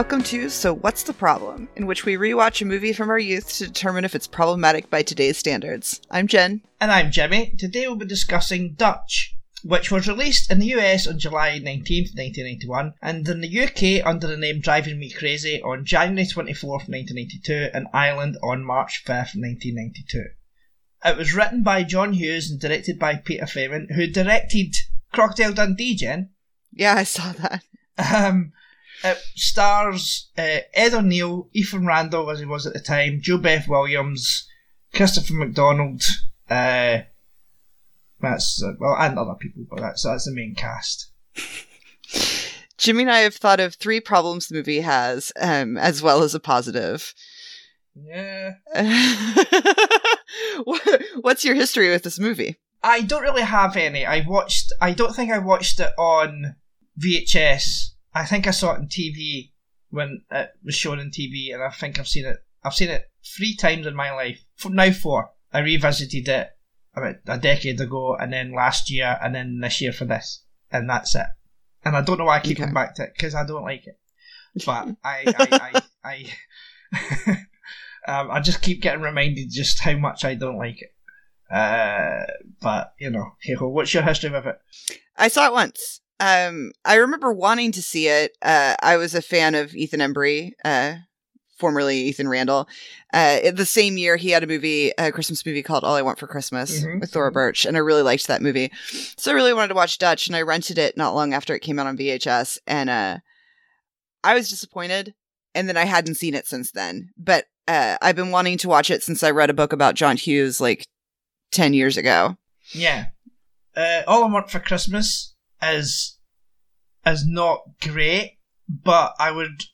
welcome to So What's the Problem, in which we rewatch a movie from our youth to determine if it's problematic by today's standards. I'm Jen. And I'm Jimmy. Today we'll be discussing Dutch, which was released in the US on July 19th, 1991, and in the UK under the name Driving Me Crazy on January 24th, 1992, and Ireland on March 5th, 1992. It was written by John Hughes and directed by Peter Faiman, who directed Crocodile Dundee, Jen. Yeah, I saw that. Um, it stars uh, Ed O'Neill, Ethan Randall, as he was at the time, JoBeth Williams, Christopher McDonald, uh, that's, uh, well, and other people, but that's, that's the main cast. Jimmy and I have thought of three problems the movie has, um, as well as a positive. Yeah. What's your history with this movie? I don't really have any. I watched, I don't think I watched it on VHS I think I saw it on TV when it was shown on TV, and I think I've seen it. I've seen it three times in my life. Now four. I revisited it about a decade ago, and then last year, and then this year for this, and that's it. And I don't know why I keep okay. coming back to it because I don't like it. But I, I, I, I, um, I just keep getting reminded just how much I don't like it. Uh, but you know, hey ho, what's your history with it? I saw it once. Um, I remember wanting to see it. Uh, I was a fan of Ethan Embry, uh, formerly Ethan Randall. Uh, the same year, he had a movie, a Christmas movie called All I Want for Christmas mm-hmm. with Thora mm-hmm. Birch, and I really liked that movie. So I really wanted to watch Dutch, and I rented it not long after it came out on VHS, and uh, I was disappointed. And then I hadn't seen it since then, but uh, I've been wanting to watch it since I read a book about John Hughes like ten years ago. Yeah, uh, All I Want for Christmas is is not great, but I would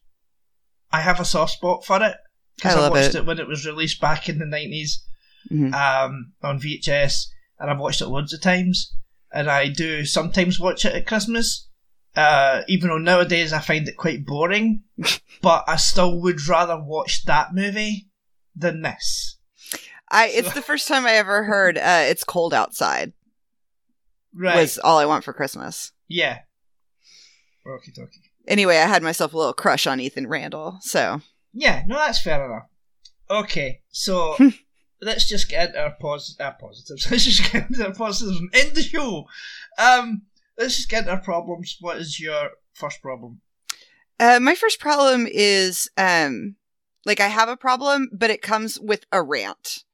I have a soft spot for it because I, I, watched it. it. when it was released back in the 90s mm-hmm. um, on VHS, and I've watched it loads of times. And I do sometimes watch it at Christmas, uh, even though nowadays I find it quite boring. but I still would rather watch that movie than this. I it's the first time I ever heard uh, "It's Cold Outside." Right, was all I want for Christmas. Yeah. Okie dokie. Anyway, I had myself a little crush on Ethan Randall, so. Yeah, no, that's fair enough. Okay, so let's just get our, pos- our positives. Let's just get into our positives and end the show. Um, let's just get into our problems. What is your first problem? Uh, my first problem is um, like I have a problem, but it comes with a rant.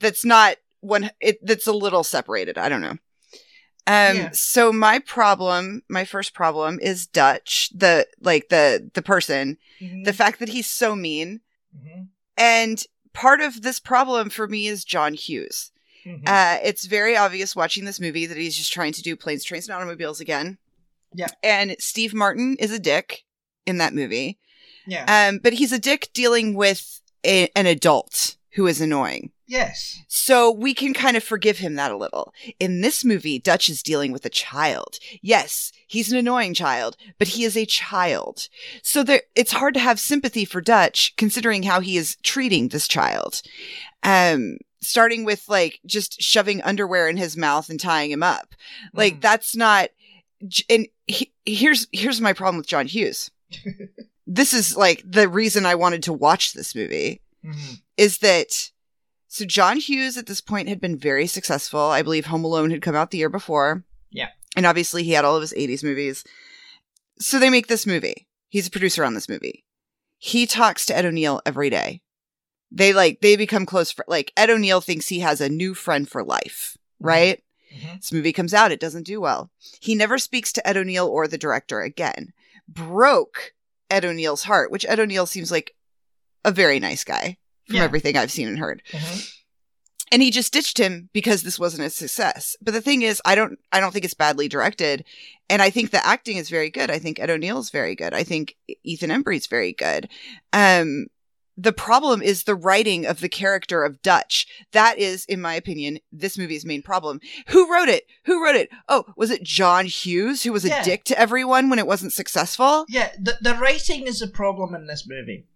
That's not one. It that's a little separated. I don't know. Um, yeah. so my problem, my first problem is Dutch, the, like the, the person, mm-hmm. the fact that he's so mean. Mm-hmm. And part of this problem for me is John Hughes. Mm-hmm. Uh, it's very obvious watching this movie that he's just trying to do planes, trains, and automobiles again. Yeah. And Steve Martin is a dick in that movie. Yeah. Um, but he's a dick dealing with a, an adult who is annoying. Yes. So we can kind of forgive him that a little. In this movie, Dutch is dealing with a child. Yes, he's an annoying child, but he is a child. So there, it's hard to have sympathy for Dutch considering how he is treating this child. Um, starting with like just shoving underwear in his mouth and tying him up. Like mm. that's not, and he, here's, here's my problem with John Hughes. this is like the reason I wanted to watch this movie mm-hmm. is that so John Hughes at this point had been very successful. I believe Home Alone had come out the year before. Yeah. And obviously he had all of his 80s movies. So they make this movie. He's a producer on this movie. He talks to Ed O'Neill every day. They like they become close fr- like Ed O'Neill thinks he has a new friend for life, mm-hmm. right? Mm-hmm. This movie comes out, it doesn't do well. He never speaks to Ed O'Neill or the director again. Broke Ed O'Neill's heart, which Ed O'Neill seems like a very nice guy from yeah. everything I've seen and heard. Mm-hmm. And he just ditched him because this wasn't a success. But the thing is, I don't, I don't think it's badly directed, and I think the acting is very good. I think Ed O'Neill is very good. I think Ethan Embry is very good. Um, the problem is the writing of the character of Dutch. That is, in my opinion, this movie's main problem. Who wrote it? Who wrote it? Oh, was it John Hughes, who was a dick to everyone when it wasn't successful? Yeah, the, the writing is a problem in this movie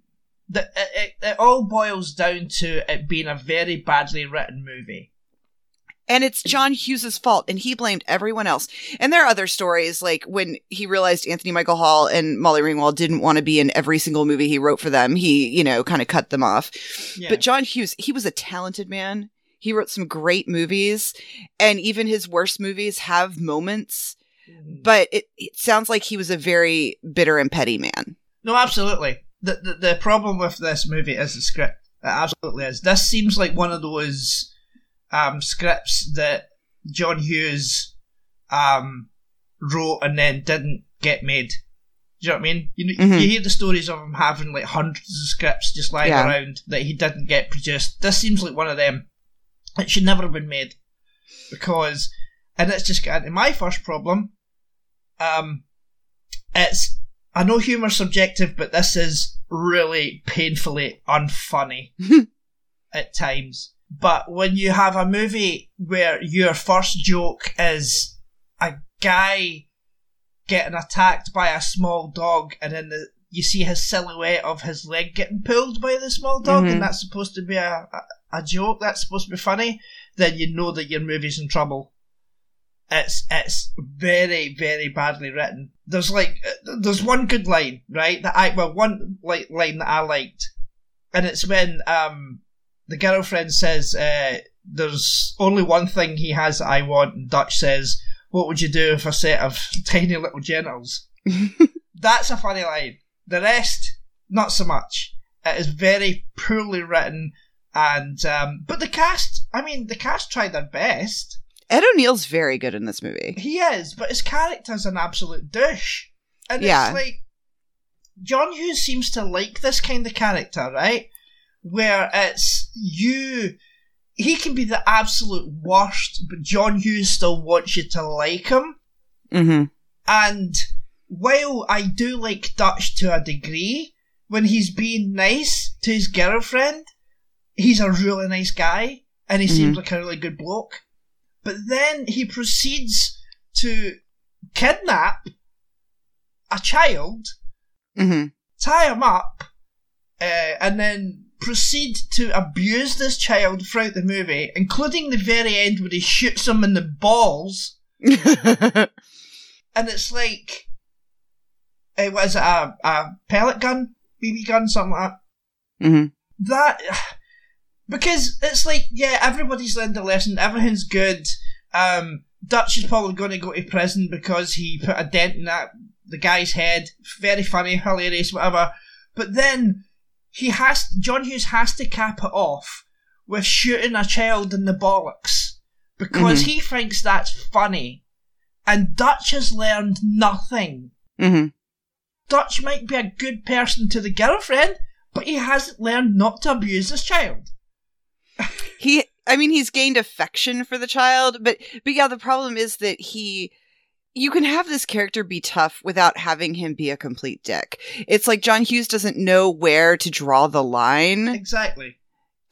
the, it, it all boils down to it being a very badly written movie. And it's John Hughes's fault, and he blamed everyone else. And there are other stories, like when he realized Anthony Michael Hall and Molly Ringwald didn't want to be in every single movie he wrote for them. He, you know, kind of cut them off. Yeah. But John Hughes, he was a talented man. He wrote some great movies, and even his worst movies have moments. Mhm. But it, it sounds like he was a very bitter and petty man. No, absolutely. The, the the problem with this movie is the script. It absolutely is. This seems like one of those um, scripts that John Hughes um, wrote and then didn't get made. Do you know what I mean? You, know, Mhm. you hear the stories of him having like hundreds of scripts just lying Yeah. around that he didn't get produced. This seems like one of them. It should never have been made because, and it's just got into my first problem. Um, it's I know humor's subjective, but this is really painfully unfunny at times. But when you have a movie where your first joke is a guy getting attacked by a small dog, and then the, you see his silhouette of his leg getting pulled by the small dog, Mhm. and that's supposed to be a, a, a joke, that's supposed to be funny, then you know that your movie's in trouble. It's it's very very badly written. There's like there's one good line right that I well one like line that I liked, and it's when um the girlfriend says uh, there's only one thing he has that I want, and Dutch says, "What would you do if a set of tiny little genitals?" That's a funny line. The rest, not so much. It is very poorly written, and um, but the cast. I mean, the cast tried their best. Ed O'Neill's very good in this movie. He is, but his character's an absolute douche. And Yeah. it's like John Hughes seems to like this kind of character, right? Where it's you he can be the absolute worst, but John Hughes still wants you to like him. Mm-hmm. And while I do like Dutch to a degree, when he's being nice to his girlfriend, he's a really nice guy and he seems Mhm. like a really good bloke. But then he proceeds to kidnap a child, Mm-hmm. tie him up, uh, and then proceed to abuse this child throughout the movie, including the very end where he shoots him in the balls. and it's like, uh, what is it, a, a pellet gun, BB gun, something like that. mm-hmm. That because it's like, yeah, everybody's learned a lesson, everything's good. Um, Dutch is probably going to go to prison because he put a dent in that the guy's head. Very funny, hilarious, whatever. But then he has John Hughes has to cap it off with shooting a child in the bollocks because Mhm. he thinks that's funny. And Dutch has learned nothing. Mm-hmm. Dutch might be a good person to the girlfriend, but he hasn't learned not to abuse this child. He, I mean, he's gained affection for the child, but but yeah, the problem is that he. You can have this character be tough without having him be a complete dick. It's like John Hughes doesn't know where to draw the line. Exactly.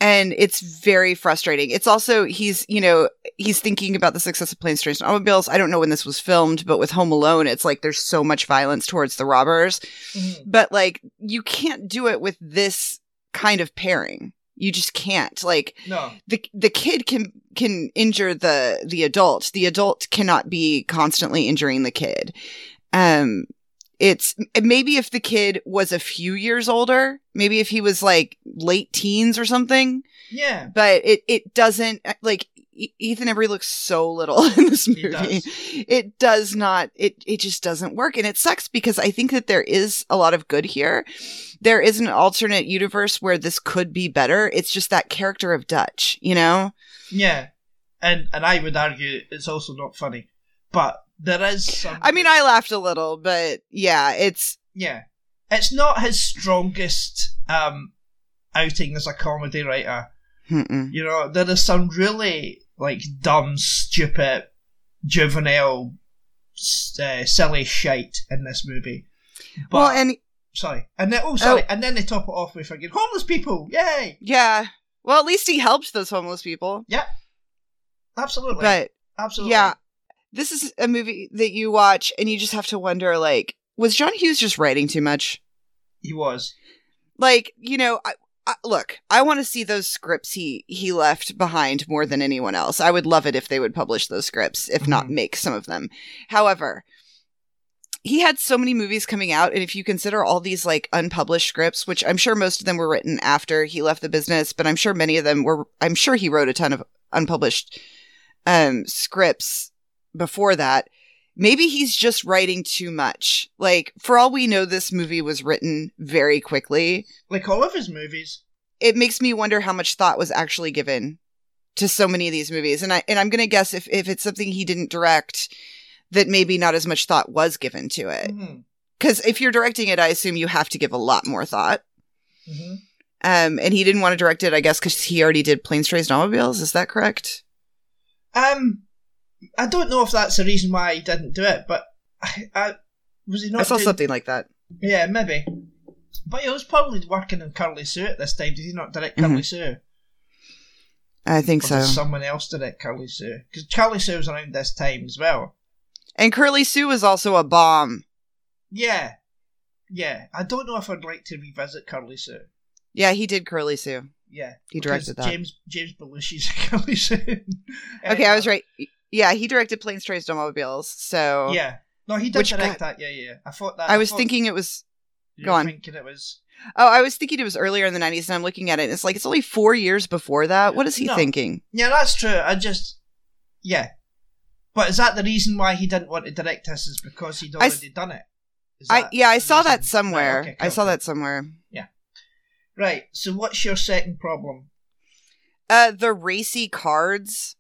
and it's very frustrating. It's also he's you know he's thinking about the success of planes, trains, and automobiles. I don't know when this was filmed, but with Home Alone, it's like there's so much violence towards the robbers, Mhm. but like you can't do it with this kind of pairing. You just can't. Like No. the the kid can can injure the the adult. The adult cannot be constantly injuring the kid. Um it's maybe if the kid was a few years older, maybe if he was like late teens or something, Yeah. but it it doesn't like Ethan Embry looks so little in this movie. does. It does not it it just doesn't work and it sucks because I think that there is a lot of good here. There is an alternate universe where this could be better. It's just that character of Dutch, you know? Yeah. And and I would argue it's also not funny. But there is some I mean, I laughed a little, but yeah, it's Yeah. It's not his strongest um outing as a comedy writer. mm-mm. You know, there is some really like dumb, stupid, juvenile, uh, silly shite in this movie. But, well, and sorry, and then oh sorry, and then they top it off with again homeless people. Yay! yeah, well, at least he helped those homeless people. Yeah. Absolutely, But absolutely. yeah, this is a movie that you watch and you just have to wonder, like, was John Hughes just writing too much? he was. Like, you know, I, I, look, I want to see those scripts he he left behind more than anyone else. I would love it if they would publish those scripts, if not Mhm. make some of them. However, he had so many movies coming out, and if you consider all these like unpublished scripts, which I'm sure most of them were written after he left the business, but I'm sure many of them were. I'm sure he wrote a ton of unpublished um scripts before that. Maybe he's just writing too much. Like, for all we know, this movie was written very quickly Like all of his movies. it makes me wonder how much thought was actually given to so many of these movies. And I and I'm gonna guess if, if it's something he didn't direct, that maybe not as much thought was given to it. Because if you're directing it, I assume you have to give a lot more thought. Mhm. Um, and he didn't want to direct it, I guess, because he already did Planes, Trains, and Automobiles. Is that correct? Um, I don't know if that's the reason why he didn't do it, but I, I was he not? I saw doing- something like that. Yeah, maybe. But he was probably working on Curly Sue at this time. Did he not direct. Curly mm-hmm. Sue? I think Or so. someone else direct Curly Sue? Because Curly Sue was around this time as well. And Curly Sue was also a bomb. Yeah, yeah. I don't know if I'd like to revisit Curly Sue. Yeah, he did Curly Sue. Yeah, He directed that. James James Belushi's Curly Sue. Okay, I was right. Yeah, he directed Planes, Trains, and Automobiles. So Yeah, no, he did Which direct that. Yeah, yeah. I thought that. I was thought thinking it was go on. Thinking it was. Oh, I was thinking it was earlier in the 90s, and I'm looking at it, and it's like, it's only four years before that. What is he No. thinking? Yeah, that's true. I just, yeah. But is that the reason why he didn't want to direct this? Is because he'd I already done it? I Yeah, I saw that somewhere. Okay, I saw that somewhere. Yeah. Right. So, what's your second problem? Uh, the racy cards.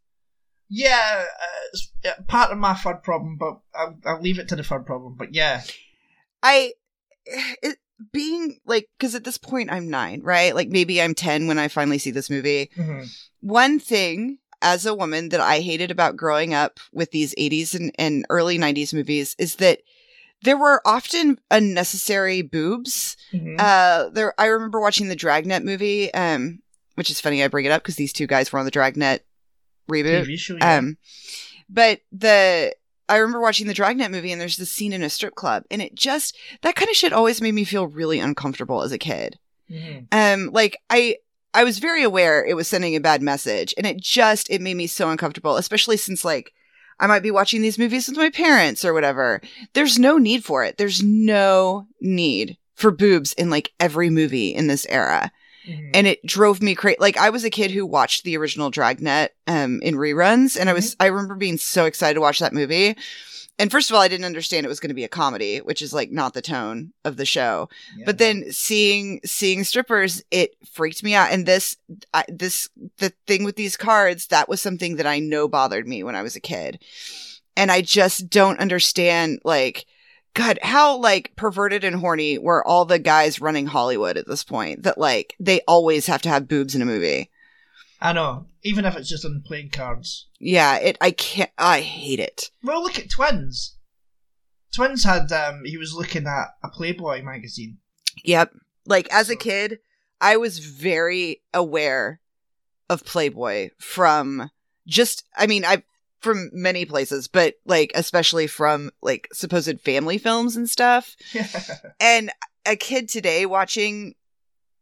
Yeah, uh, it's part of my third problem, but I'll, I'll leave it to the third problem. But yeah, I, it, being like, because at this point I'm nine, right? Like maybe I'm 10 when I finally see this movie. Mhm. One thing as a woman that I hated about growing up with these 80s and, and early 90s movies is that there were often unnecessary boobs Mhm. Uh, there. I remember watching the Dragnet movie, um, which is funny. I bring it up because these two guys were on the Dragnet reboot. TV show. Yeah. Um, but the I remember watching the Dragnet movie, and there's this scene in a strip club, and it just that kind of shit always made me feel really uncomfortable as a kid. Mhm. Um, like I. I was very aware it was sending a bad message, and it just it made me so uncomfortable, especially since like I might be watching these movies with my parents or whatever. There's no need for it. There's no need for boobs in like every movie in this era. Mhm. And it drove me crazy. Like I was a kid who watched the original Dragnet um in reruns and I was I remember being so excited to watch that movie. And first of all, I didn't understand it was going to be a comedy, which is like not the tone of the show. Yeah, But then seeing seeing strippers, it freaked me out. And this I, this the thing with these cards, that was something that I know bothered me when I was a kid. And I just don't understand like God, how like perverted and horny were all the guys running Hollywood at this point that like they always have to have boobs in a movie. I know. Even if it's just on playing cards. Yeah, it I can't I hate it. Well, look at Twins. Twins had. um He was looking at a Playboy magazine. Yep. Like as a kid, I was very aware of Playboy from just I mean, I from many places, but like especially from like supposed family films and stuff. And a kid today watching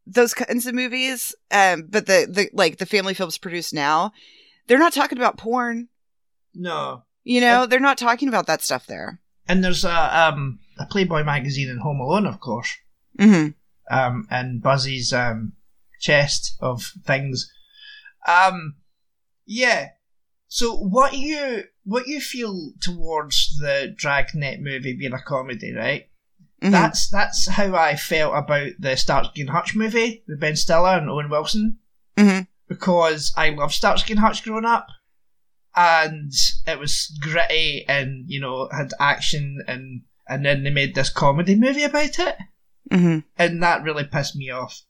those kinds of movies, um, but the the like the family films produced now, they're not talking about porn. no. You know, they're not talking about that stuff there. And there's a um a Playboy magazine in Home Alone, of course. hmm um, and Buzzy's um, chest of things. Um, yeah. So what you what you feel towards the Dragnet movie being a comedy, right? hmm That's that's how I felt about the Starsky and Hutch movie with Ben Stiller and Owen Wilson. Hmm because I loved Starsky and Hutch growing up, and it was gritty and you know had action and and then they made this comedy movie about it. Hmm and that really pissed me off.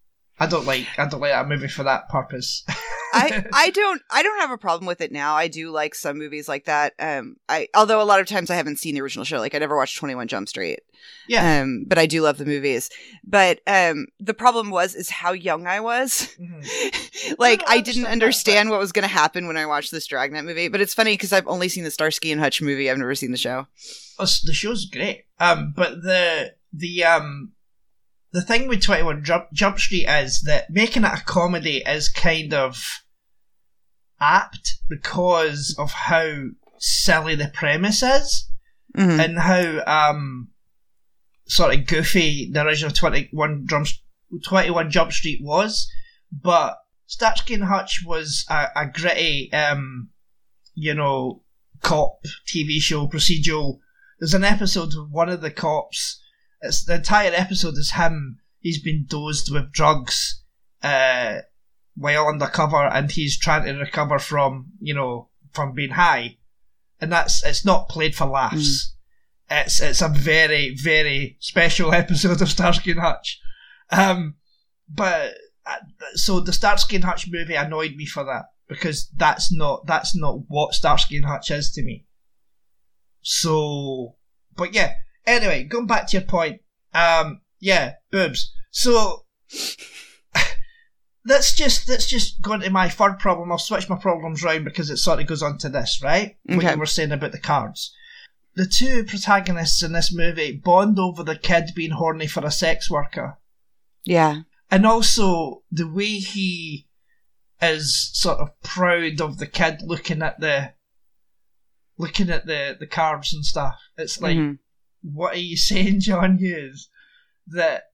I don't like I don't like that movie for that purpose. I I don't I don't have a problem with it now. I do like some movies like that. Um, I although a lot of times I haven't seen the original show. Like I never watched Twenty One Jump Street. yeah. Um, but I do love the movies. But um, the problem was is how young I was. Mhm. like I I didn't understand that, what was going to happen when I watched this Dragnet movie. But it's funny because I've only seen the Starsky and Hutch movie. I've never seen the show. Oh, the show's great. Um, but the the um, the thing with 21 Jump, Jump Street is that making it a comedy is kind of apt because of how silly the premise is Mhm. and how um sort of goofy the original 21 Drum, 21 Jump Street was. But Starsky and Hutch was a, a gritty, um, you know, cop TV show procedural. There's an episode of one of the cops. It's the entire episode is him. He's been dosed with drugs, uh, while undercover, and he's trying to recover from, you know, from being high. And that's it's not played for laughs. It's it's a very very special episode of Starsky and Hutch. Um, but uh, so the Starsky and Hutch movie annoyed me for that because that's not that's not what Starsky and Hutch is to me. So, but yeah. Anyway, going back to your point. Um, yeah, boobs. So let's just let's just go into my third problem. I'll switch my problems round because it sort of goes on to this, right? What Okay. you were saying about the cards. The two protagonists in this movie bond over the kid being horny for a sex worker Yeah. and also the way he is sort of proud of the kid looking at the looking at the the cards and stuff it's like Mhm. What are you saying john hughes? That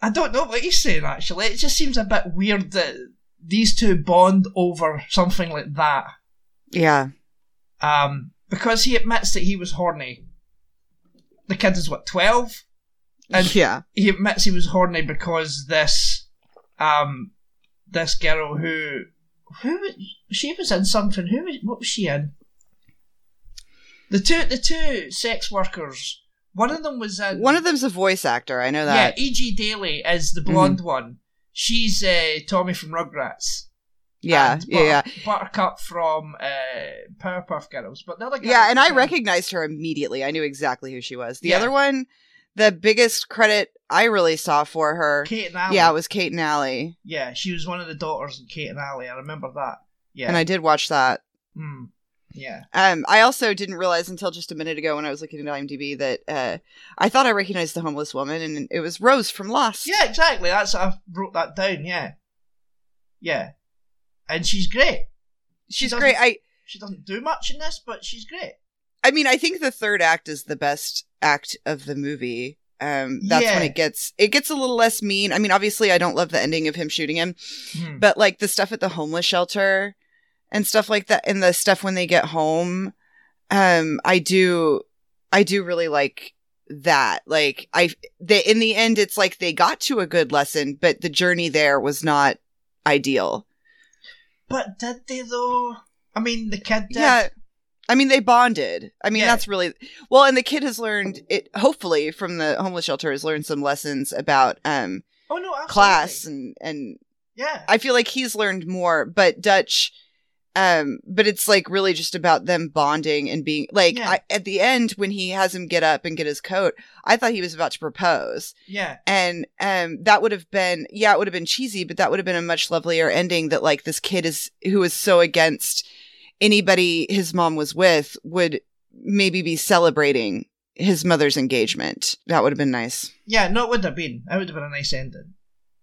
i don't know what he's saying actually. It just seems a bit weird that these two bond over something like that. Yeah. um because he admits that he was horny. The kid is what 12 and yeah. he admits he was horny because this um this girl who who she was in something. Who was what was she in? The two the two sex workers one of them was in One of them's a voice actor. I know that. yeah. E.G. Daly is the blonde one she's uh, Tommy from Rugrats Yeah. Yeah. Yeah. Buttercup from uh, Powerpuff Girls but the other Yeah, and I recognized her immediately. I knew exactly who she was. The Yeah. other one, the biggest credit I really saw for her, Kate and Allie yeah, it was Kate and Allie, yeah she was one of the daughters in Kate and Allie I remember that yeah and I did watch that. Hmm. Yeah Um, I also didn't realize until just a minute ago when I was looking at IMDb that uh, I thought I recognized the homeless woman, and it was Rose from Lost. Yeah, exactly. That's I wrote that down. Yeah, yeah, and she's great. she's doesn't- great. I, She doesn't do much in this, but she's great. I mean, I think the third act is the best act of the movie. Um, that's when it gets it gets a little less mean. I mean, obviously, I don't love the ending of him shooting him, Hmm. but like the stuff at the homeless shelter and stuff like that, and the stuff when they get home, um, I do, I do really like that. Like, I, they in the end, it's like they got to a good lesson, but the journey there was not ideal. But did they though? I mean, the kid did. Yeah. I mean, they bonded. I mean, Yeah. that's really well. And the kid has learned it. Hopefully, from the homeless shelter, has learned some lessons about um Oh no, absolutely. class and and Yeah. I feel like he's learned more. But Dutch, um, but it's like really just about them bonding and being like Yeah. I, at the end when he has him get up and get his coat. I thought he was about to propose, yeah. and um, that would have been yeah, it would have been cheesy, but that would have been a much lovelier ending. That like this kid is who is so against anybody his mom was with would maybe be celebrating his mother's engagement. That would have been nice. Yeah, no, it would have been. It would have been a nice ending.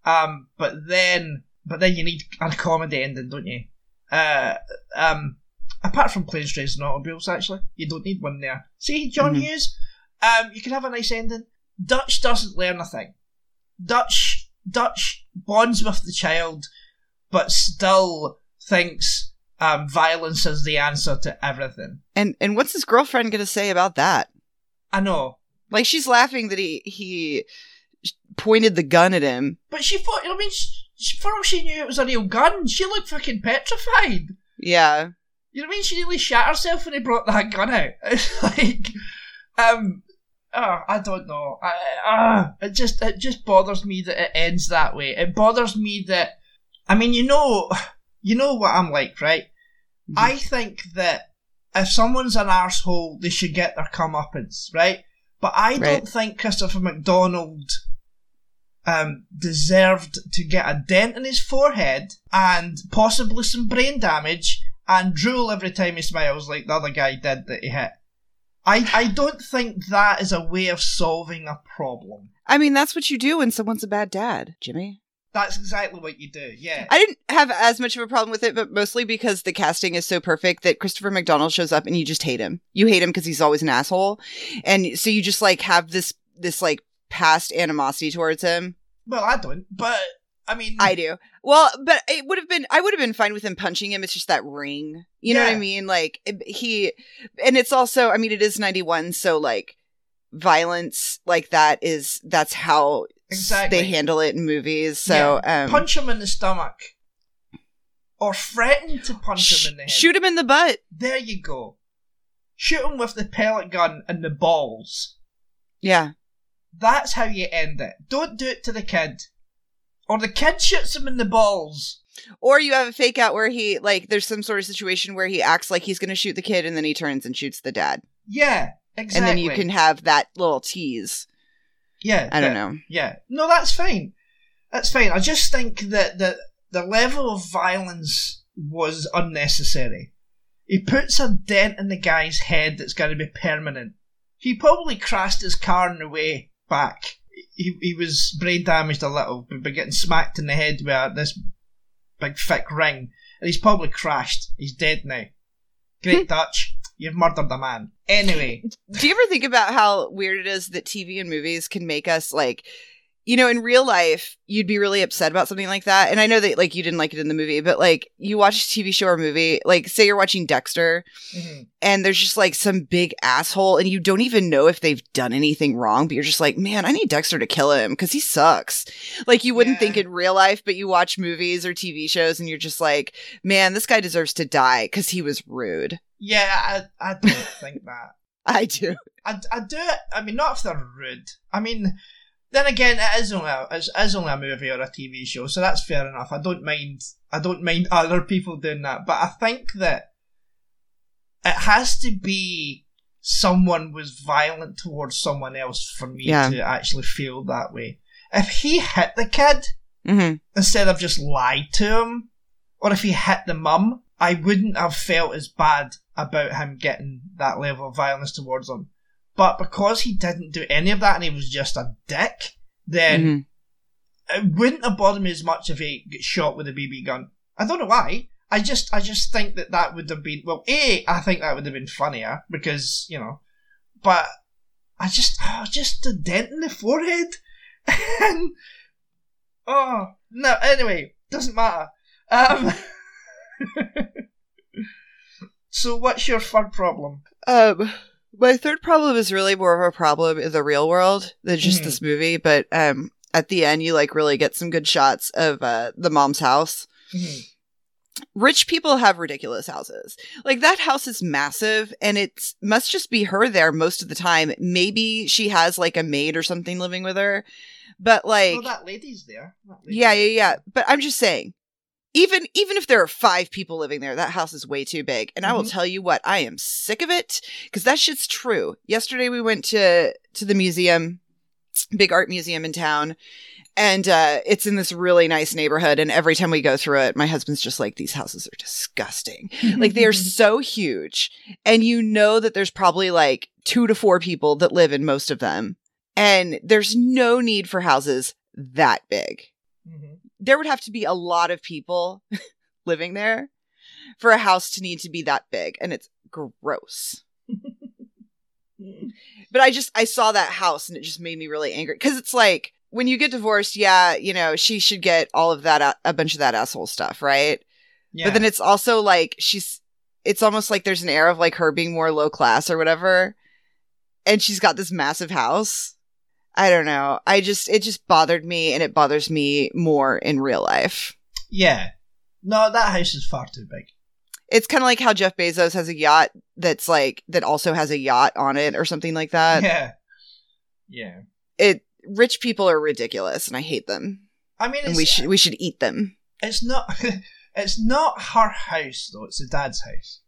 Um, but then, but then you need a comedy ending, don't you? Uh, um, apart from planes, trains, and automobiles, actually, you don't need one there. See, John Mhm. Hughes, um, you can have a nice ending. Dutch doesn't learn a thing. Dutch, Dutch bonds with the child, but still thinks um, violence is the answer to everything. And and what's his girlfriend going to say about that? I know, Like she's laughing that he he pointed the gun at him. but she thought. I mean, she, for all she knew, it was a real gun. She looked fucking petrified. Yeah. You know what I mean? She nearly shat herself when he brought that gun out. It's like, um, oh, I don't know. I, uh, it just it just bothers me that it ends that way. It bothers me that, I mean, you know, you know what I'm like, right? Mhm. I think that if someone's an arsehole, they should get their comeuppance, right? But I Right. don't think Christopher McDonald um, deserved to get a dent in his forehead and possibly some brain damage and drool every time he smiles like the other guy did that he hit. I, I don't think that is a way of solving a problem. I mean, that's what you do when someone's a bad dad, Jimmy. That's exactly what you do, yeah. I didn't have as much of a problem with it, but mostly because the casting is so perfect that Christopher McDonald shows up and you just hate him. You hate him because he's always an asshole. And so you just like have this this like past animosity towards him. Well, I don't, but I mean, I do. Well, but it would have been I would have been fine with him punching him. It's just that ring. You know what I mean? Like he and it's also I mean it is 91 so like violence like that is that's how Exactly. they handle it in movies. So um punch him in the stomach, or threaten to punch sh- him in the head. shoot him in the butt. There you go. Shoot him with the pellet gun and the balls. Yeah. That's how you end it. Don't do it to the kid, or the kid shoots him in the balls. Or you have a fake out where he like there's some sort of situation where he acts like he's going to shoot the kid and then he turns and shoots the dad. Yeah, exactly. And then you can have that little tease. Yeah, I don't yeah, know. Yeah, no, that's fine. That's fine. I just think that the the level of violence was unnecessary. He puts a dent in the guy's head that's going to be permanent. He probably crashed his car on the way back. He, he was brain damaged a little, but by getting smacked in the head with this big thick ring, and he's probably crashed. He's dead now. Great Dutch, you've murdered a man. Anyway, Do you ever think about how weird it is that TV and movies can make us like, you know, in real life, you'd be really upset about something like that. And I know that like you didn't like it in the movie, but like you watch a TV show or movie, like say you're watching Dexter mhm. and there's just like some big asshole and you don't even know if they've done anything wrong, but you're just like, man, I need Dexter to kill him because he sucks. Like you wouldn't Yeah. think in real life, but you watch movies or TV shows and you're just like, man, this guy deserves to die because he was rude. yeah, I, I don't think that. I do. I, I do it. I mean, not if they're rude. I mean, then again, it is only a, it is only a movie or a TV show, so that's fair enough. I don't mind. I don't mind other people doing that, but I think that it has to be someone was violent towards someone else for me Yeah. to actually feel that way. If he hit the kid hmm instead of just lied to him, or if he hit the mum, I wouldn't have felt as bad about him getting that level of violence towards him. But because he didn't do any of that and he was just a dick, then hmm it wouldn't have bothered me as much if he got shot with a BB gun. I don't know why. I just, I just think that that would have been well. A, I think that would have been funnier because you know, but I just, oh, just a dent in the forehead, and oh no. Anyway, doesn't matter. Um, so, what's your third problem? Um, my third problem is really more of a problem in the real world than just Mhm. this movie. But um, at the end, you like really get some good shots of uh, the mom's house. Rich people have ridiculous houses. Like that house is massive, and it must just be her there most of the time. Maybe she has like a maid or something living with her, but like, well, that lady's there. That lady's yeah, yeah, yeah. But I'm just saying, even even if there are five people living there, that house is way too big. And I will Mhm. tell you what, I am sick of it because that shit's true. Yesterday we went to to the museum, big art museum in town, and uh, it's in this really nice neighborhood. And every time we go through it, my husband's just like, "These houses are disgusting." like they are so huge, and you know that there's probably like two to four people that live in most of them, and there's no need for houses that big Mhm. There would have to be a lot of people living there for a house to need to be that big and it's gross. But i just i saw that house and it just made me really angry because it's like when you get divorced yeah you know she should get all of that a- bunch of that asshole stuff right? Yeah. but then it's also like she's it's almost like there's an air of like her being more low class or whatever and she's got this massive house i don't know i just it just bothered me and it bothers me more in real life yeah. No, that house is far too big. it's kind of like how jeff bezos has a yacht that's like that also has a yacht on it or something like that yeah. Yeah. it rich people are ridiculous and i hate them I mean, and we should we should eat them it's not. It's not her house though. It's the dad's house.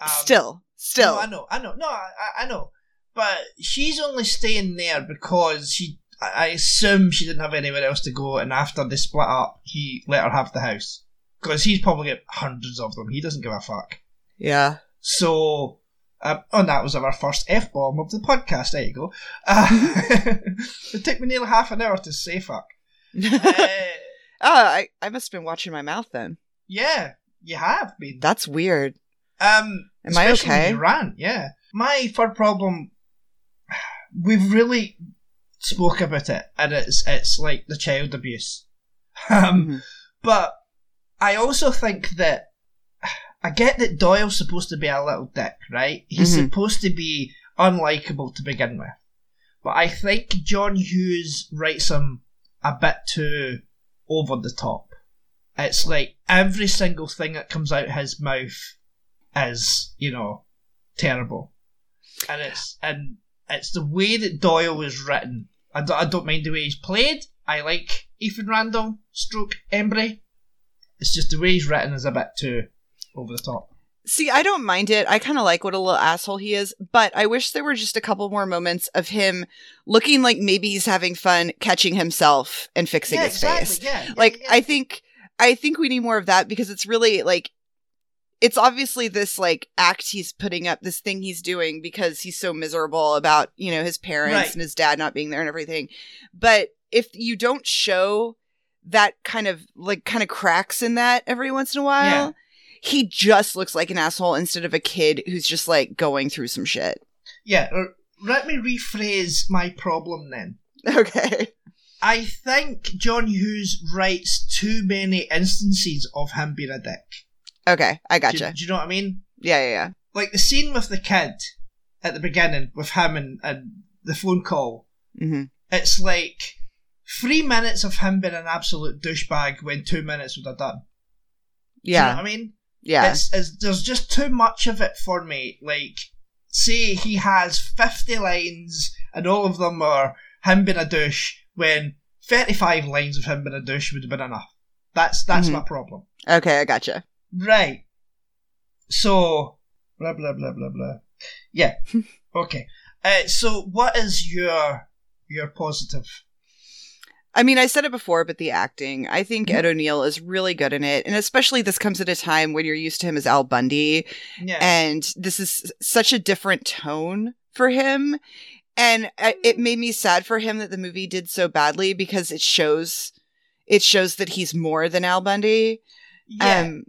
Um, still still No, I know. I know. No, I- I know. But she's only staying there because she. I assume she didn't have anywhere else to go, and after they split up, he let her have the house because he's probably got hundreds of them. He doesn't give a fuck. yeah So Um, oh, that was our first F bomb of the podcast. There you go. Uh, it took me nearly half an hour to say fuck. Uh, Oh, I, I must have been watching my mouth then. yeah, you have been. That's weird. Um, Am I okay? rant, yeah. My third problem, we've really spoke about it, and it's it's like the child abuse. Um, Mhm. but I also think that I get that Doyle's supposed to be a little dick, right? He's Mhm. supposed to be unlikable to begin with. But I think John Hughes writes him a bit too over the top. It's like every single thing that comes out his mouth is, you know, terrible. And it's and it's the way that Doyle is written. I don't, I don't mind the way he's played. I like Ethan Randall, stroke Embry. It's just the way he's written is a bit too over the top. See, I don't mind it. I kind of like what a little asshole he is, but I wish there were just a couple more moments of him looking like maybe he's having fun catching himself and fixing yeah, his exactly. face. Yeah, yeah, like. I think I think we need more of that because it's really like it's obviously this like act he's putting up, this thing he's doing because he's so miserable about, you know, his parents Right. and his dad not being there and everything. But if you don't show that kind of like kind of cracks in that every once in a while, Yeah. he just looks like an asshole instead of a kid who's just like going through some shit. yeah. er, Let me rephrase my problem then. Okay. I think John Hughes writes too many instances of him being a dick. Okay, I Do you- gotcha. do you know what I mean? Yeah, yeah, yeah. like the scene with the kid at the beginning with him and, and the phone call. hmm It's like three minutes of him being an absolute douchebag when two minutes would have done. Do you know Yeah, what I mean? yeah. It's, it's, there's just too much of it for me. Like, say he has 50 lines and all of them are him being a douche when 35 lines of him being a douche would have been enough. That's, that's Mhm. my problem. Okay, I gotcha. Right. So, blah blah blah blah blah. Yeah. okay. Uh, so, what is your your positive? I mean, I said it before, but the acting. I think Mhm. Ed O'Neill is really good in it. And especially this comes at a time when you're used to him as Al Bundy. Yeah. And this is such a different tone for him. And I, it made me sad for him that the movie did so badly because it shows it shows that he's more than Al Bundy. yeah. Um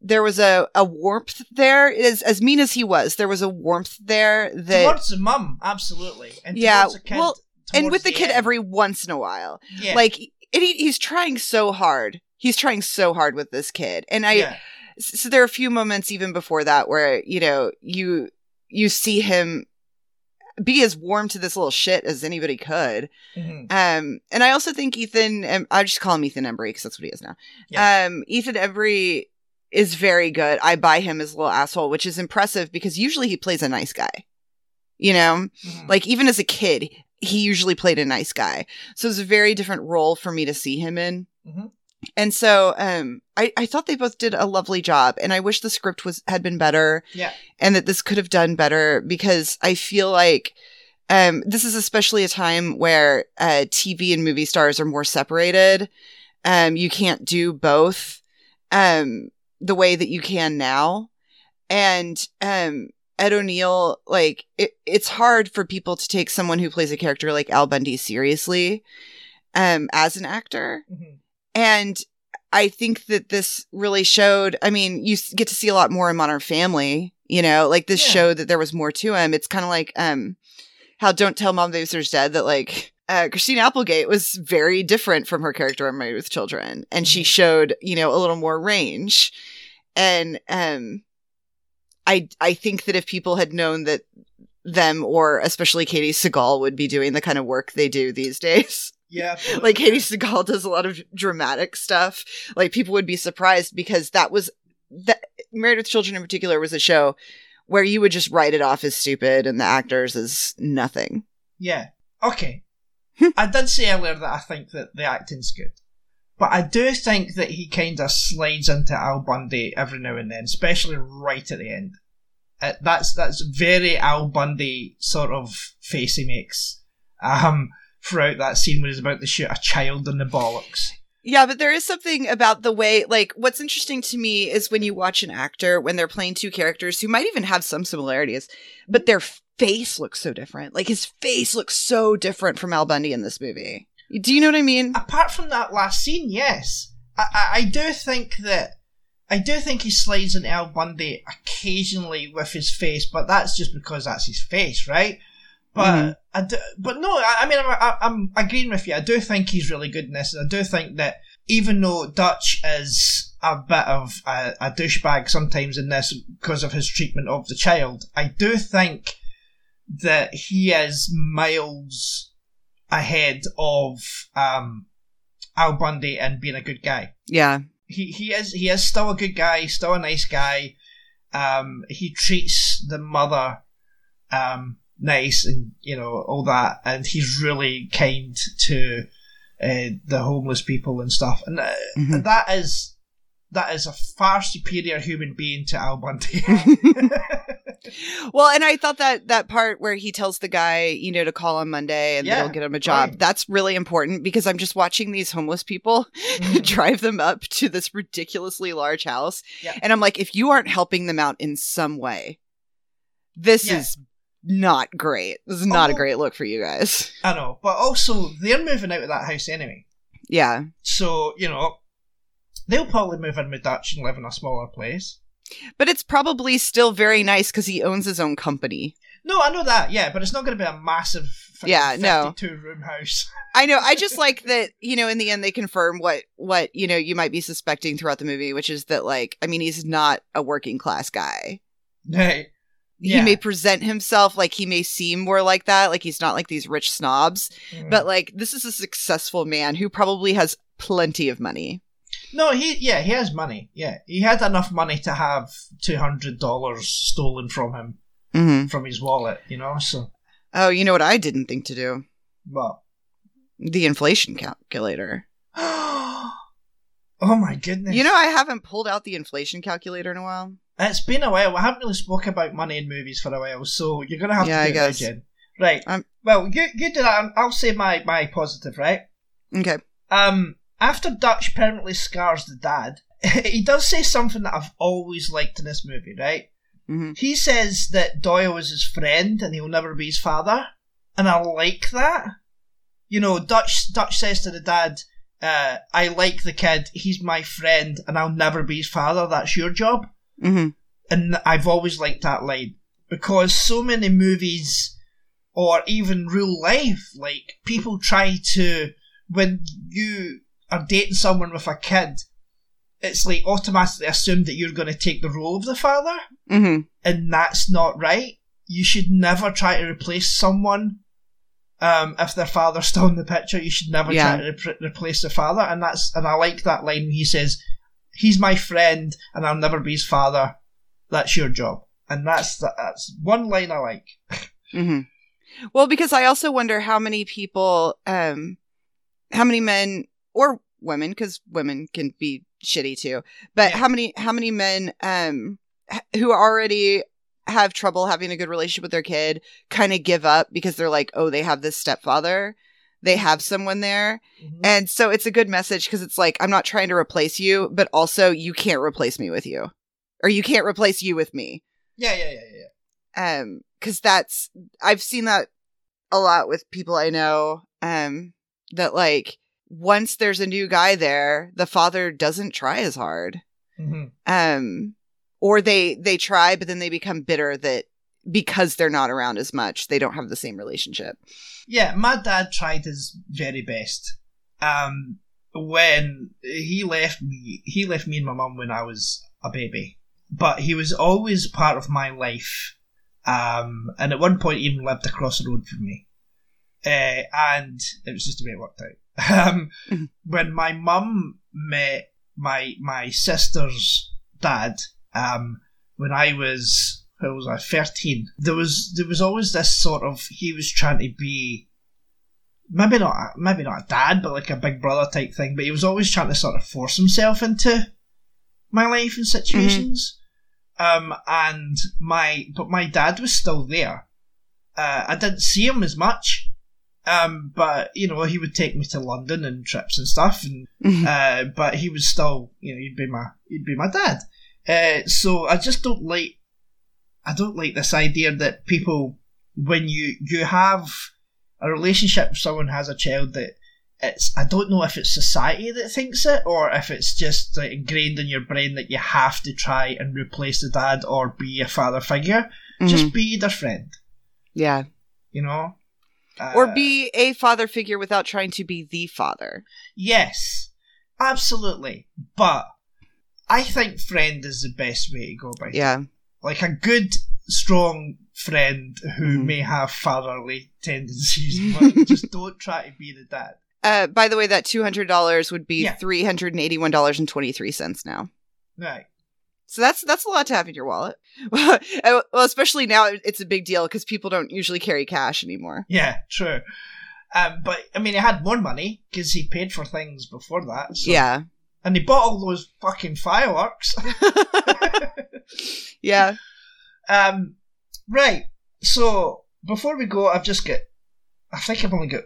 there was a, a warmth there. As as mean as he was, there was a warmth there that towards the mum, absolutely. And Yeah, the kid, well, and with the kid end. every once in a while. yeah. like and he, he's trying so hard he's trying so hard with this kid and i yeah. so there are a few moments even before that where you know you you see him be as warm to this little shit as anybody could Mhm. um and i also think ethan um, i just call him ethan embry because that's what he is now Yeah. um ethan embry is very good i buy him as a little asshole which is impressive because usually he plays a nice guy you know Mhm. like even as a kid, he usually played a nice guy. So it's a very different role for me to see him in. Mhm. And so um I, I thought they both did a lovely job and I wish the script was had been better yeah. and that this could have done better because I feel like um this is especially a time where uh TV and movie stars are more separated. Um you can't do both um the way that you can now. And um Ed O'Neill, like it, it's hard for people to take someone who plays a character like Al Bundy seriously um as an actor. Mhm. And I think that this really showed. I mean, you get to see a lot more in Modern Family. You know, like this Yeah. showed that there was more to him. It's kind of like um, how "Don't Tell Mom Babysitters Dead" that like uh, Christina Applegate was very different from her character in Married with Children, and she Mhm. showed you know a little more range. And um, I I think that if people had known that them or especially Katey Sagal would be doing the kind of work they do these days Yeah. like Katey Sagal does a lot of dramatic stuff. Like people would be surprised because that was that Married with Children in particular was a show where you would just write it off as stupid and the actors as nothing. Yeah. Okay. I did say earlier that I think that the acting's good. But I do think that he kind of slides into Al Bundy every now and then, especially right at the end. Uh, that's that's very Al Bundy sort of face he makes um, throughout that scene where he's about to shoot a child in the bollocks. Yeah, but there is something about the way, like, what's interesting to me is when you watch an actor when they're playing two characters who might even have some similarities, but their face looks so different. Like, his face looks so different from Al Bundy in this movie. Do you know what I mean? Apart from that last scene, yes. I, I, I do think that. I do think he slides into Al Bundy occasionally with his face, but that's just because that's his face, right? But Mhm. I do, but no, I, I mean, I'm, I'm agreeing with you. I do think he's really good in this. and I do think that even though Dutch is a bit of a, a douchebag sometimes in this because of his treatment of the child, I do think that he is miles ahead of um, Al Bundy and being a good guy. Yeah. He he is he is still a good guy, still a nice guy. Um, he treats the mother um, nice and you know all that, and he's really kind to uh, the homeless people and stuff. And uh, Mhm. that is that is a far superior human being to Al Bundy. Well, and I thought that that part where he tells the guy, you know, to call on Monday and Yeah, that'll get him a job, right. that's really important because I'm just watching these homeless people Mhm. drive them up to this ridiculously large house. Yeah. And I'm like, if you aren't helping them out in some way, this Yeah. is not great. This is not a Oh. great look for you guys. I know, but also they're moving out of that house anyway. Yeah. So, you know, they'll probably move in with Dutch and live in a smaller place. But it's probably still very nice because he owns his own company. No, I know that, yeah, but it's not going to be a massive Yeah, no. 52 room house. I know. I just like that, you know, in the end they confirm what what, you know, you might be suspecting throughout the movie, which is that like, I mean, he's not a working class guy. right. He may present himself like he may seem more like that, like he's not like these rich snobs, Mm. but like this is a successful man who probably has plenty of money. No, he, yeah, he has money. Yeah. He had enough money to have $200 stolen from him, Mm-hmm. from his wallet, you know, so, Oh, you know what I didn't think to do? but. The inflation calculator. oh my goodness. You know, I haven't pulled out the inflation calculator in a while. It's been a while. I haven't really spoke about money in movies for a while, so you're gonna have Yeah, to do it guess. Jen. Right. Um, well, you you do that. I'll say my my positive. Right. Okay. Um. After Dutch permanently scars the dad, he does say something that I've always liked in this movie. Right. hmm He says that Doyle is his friend and he'll never be his father, and I like that. You know, Dutch Dutch says to the dad, uh, "I like the kid. He's my friend, and I'll never be his father. That's your job." hmm and I've always liked that line because so many movies or even real life, like people try to when you are dating someone with a kid, it's like automatically assumed that you're going to take the role of the father, hmm and that's not right. You should never try to replace someone. Um, if their father's still in the picture, you should never Yeah. try to re- replace the father, and that's and I like that line. when He says, "He's my friend, and I'll never be his father. That's your job." And that's that's one line I like. hmm Well, because I also wonder how many people, um, how many men or women, because women can be shitty too, but Yeah. how many how many men um who already have trouble having a good relationship with their kid kind of give up because they're like, oh, they have this stepfather, they have someone there, Mhm. and so it's a good message because it's like I'm not trying to replace you, but also you can't replace me with you, or you can't replace you with me Yeah, yeah, yeah, yeah. um because that's i've seen that a lot with people i know um that like once there's a new guy there the father doesn't try as hard hmm um or they they try but then they become bitter that because they're not around as much they don't have the same relationship Yeah, my dad tried his very best. Um, when he left me, he left me and my mum when I was a baby. But he was always part of my life. Um, and at one point even lived across the road from me. Uh, and it was just the way it worked out. Um, Mhm. when my mum met my my sister's dad, um, when I was how was I thirteen, there was there was always this sort of he was trying to be maybe not a- maybe not a dad, but like a big brother type thing. But he was always trying to sort of force himself into my life and situations. Um, and my but my dad was still there. Uh, I didn't see him as much. Um, but you know, he would take me to London and trips and stuff, and uh, but he was still, you know, he'd be my he'd be my dad. Uh, so I just don't like I don't like this idea that people when you you have a relationship with someone has a child that it's I don't know if it's society that thinks it or if it's just like ingrained in your brain that you have to try and replace the dad or be a father figure. Just Mhm. be their friend, yeah. you know. Uh, Or be a father figure without trying to be the father. yes, absolutely. But I think friend is the best way to go about it. Yeah. like a good, strong friend who Mhm. may have fatherly tendencies, but just don't try to be the dad. Uh, by the way, that two hundred dollars would be Yeah. three hundred and eighty-one dollars and twenty-three cents now. Right. So that's that's a lot to have in your wallet. well, especially now, it's a big deal because people don't usually carry cash anymore. Yeah, true. Um, but I mean, he had more money because he paid for things before that. so- Yeah, and he bought all those fucking fireworks. yeah. um, right. So before we go, I've just got. I think I've only got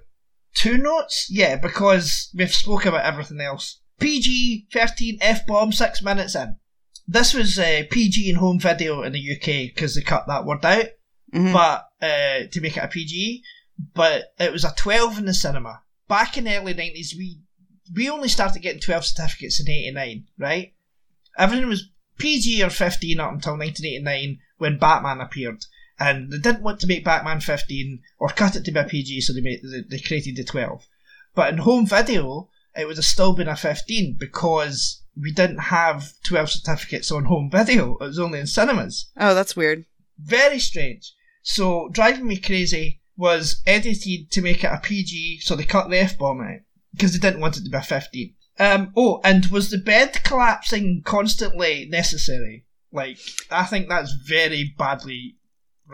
two notes. Yeah, because we've spoken about everything else. PG thirteen f bomb six minutes in. This was uh, PG in home video in the UK because they cut that word out, Mhm. but uh, to make it a PG. But it was a twelve in the cinema back in the early nineties. We we only started getting twelve certificates in eighty nine, right? Everything was PG or fifteen up until nineteen eighty nine when Batman appeared, and they didn't want to make Batman fifteen or cut it to be a PG, so they made they, they created the twelve. But in home video, it would have still been a 15 because we didn't have 12 certificates on home video. It was only in cinemas. Oh, that's weird. Very strange. So, Driving Me Crazy was edited to make it a PG, so they cut the F bomb out because they didn't want it to be a 15. Um, oh, and was the bed collapsing constantly necessary? Like, I think that's very badly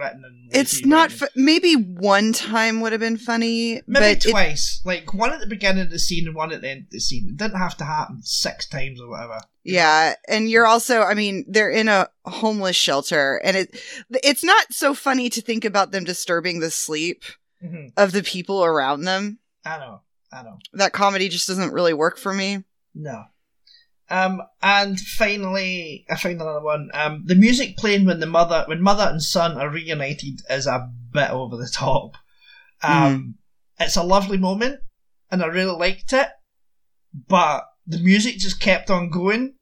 written. And It's not. maybe one time would have been funny, Maybe but it, twice. like one at the beginning of the scene and one at the end of the scene. It didn't have to happen six times or whatever. yeah. And you're also. I mean, they're in a homeless shelter, and it. It's not so funny to think about them disturbing the sleep hmm of the people around them. I know. I know. That comedy just doesn't really work for me. No. Um, and finally, I found another one. Um, the music playing when the mother, when mother and son are reunited, is a bit over the top. Um, it's a lovely moment, and I really liked it. But the music just kept on going,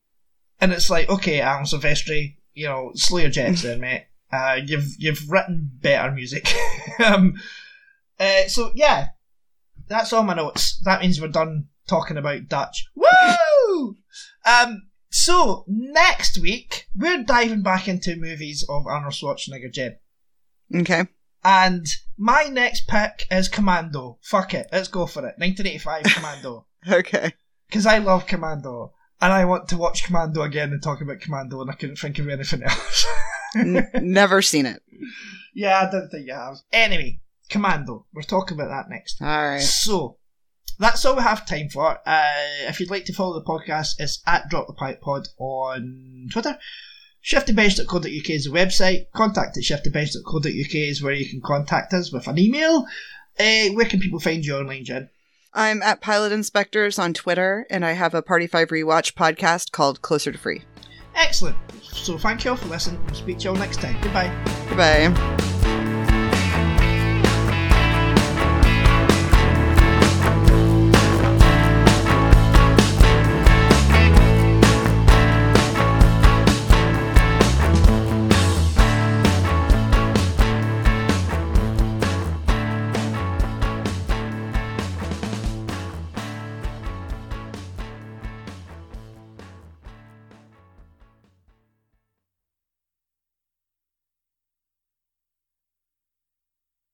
and it's like, okay, Alan Silvestri, you know, slow your jets there, mate. Uh, you've you've written better music. um, uh, so yeah, that's all my notes. That means we're done talking about Dutch. Woo! Um, so next week we're diving back into movies of Arnold Schwarzenegger, Jen. Okay. And my next pick is Commando. Fuck it, let's go for it. 1985 Commando. Okay. Because I love Commando. And I want to watch Commando again and talk about Commando, and I couldn't think of anything else. N- never seen it. yeah, I don't think you have. Anyway, Commando. We're talking about that next. All right. So, that's all we have time for. Uh, if you'd like to follow the podcast, it's at Drop the Pipe Pod on Twitter. Shiftybench.co.uk is the website. Contact at shiftybench.co.uk is where you can contact us with an email. Uh, where can people find you online, Jen? I'm at Pilot Inspectors on Twitter, and I have a Party Five Rewatch podcast called Closer to Free. Excellent. So thank you all for listening. We'll speak to you all next time. Goodbye. Goodbye.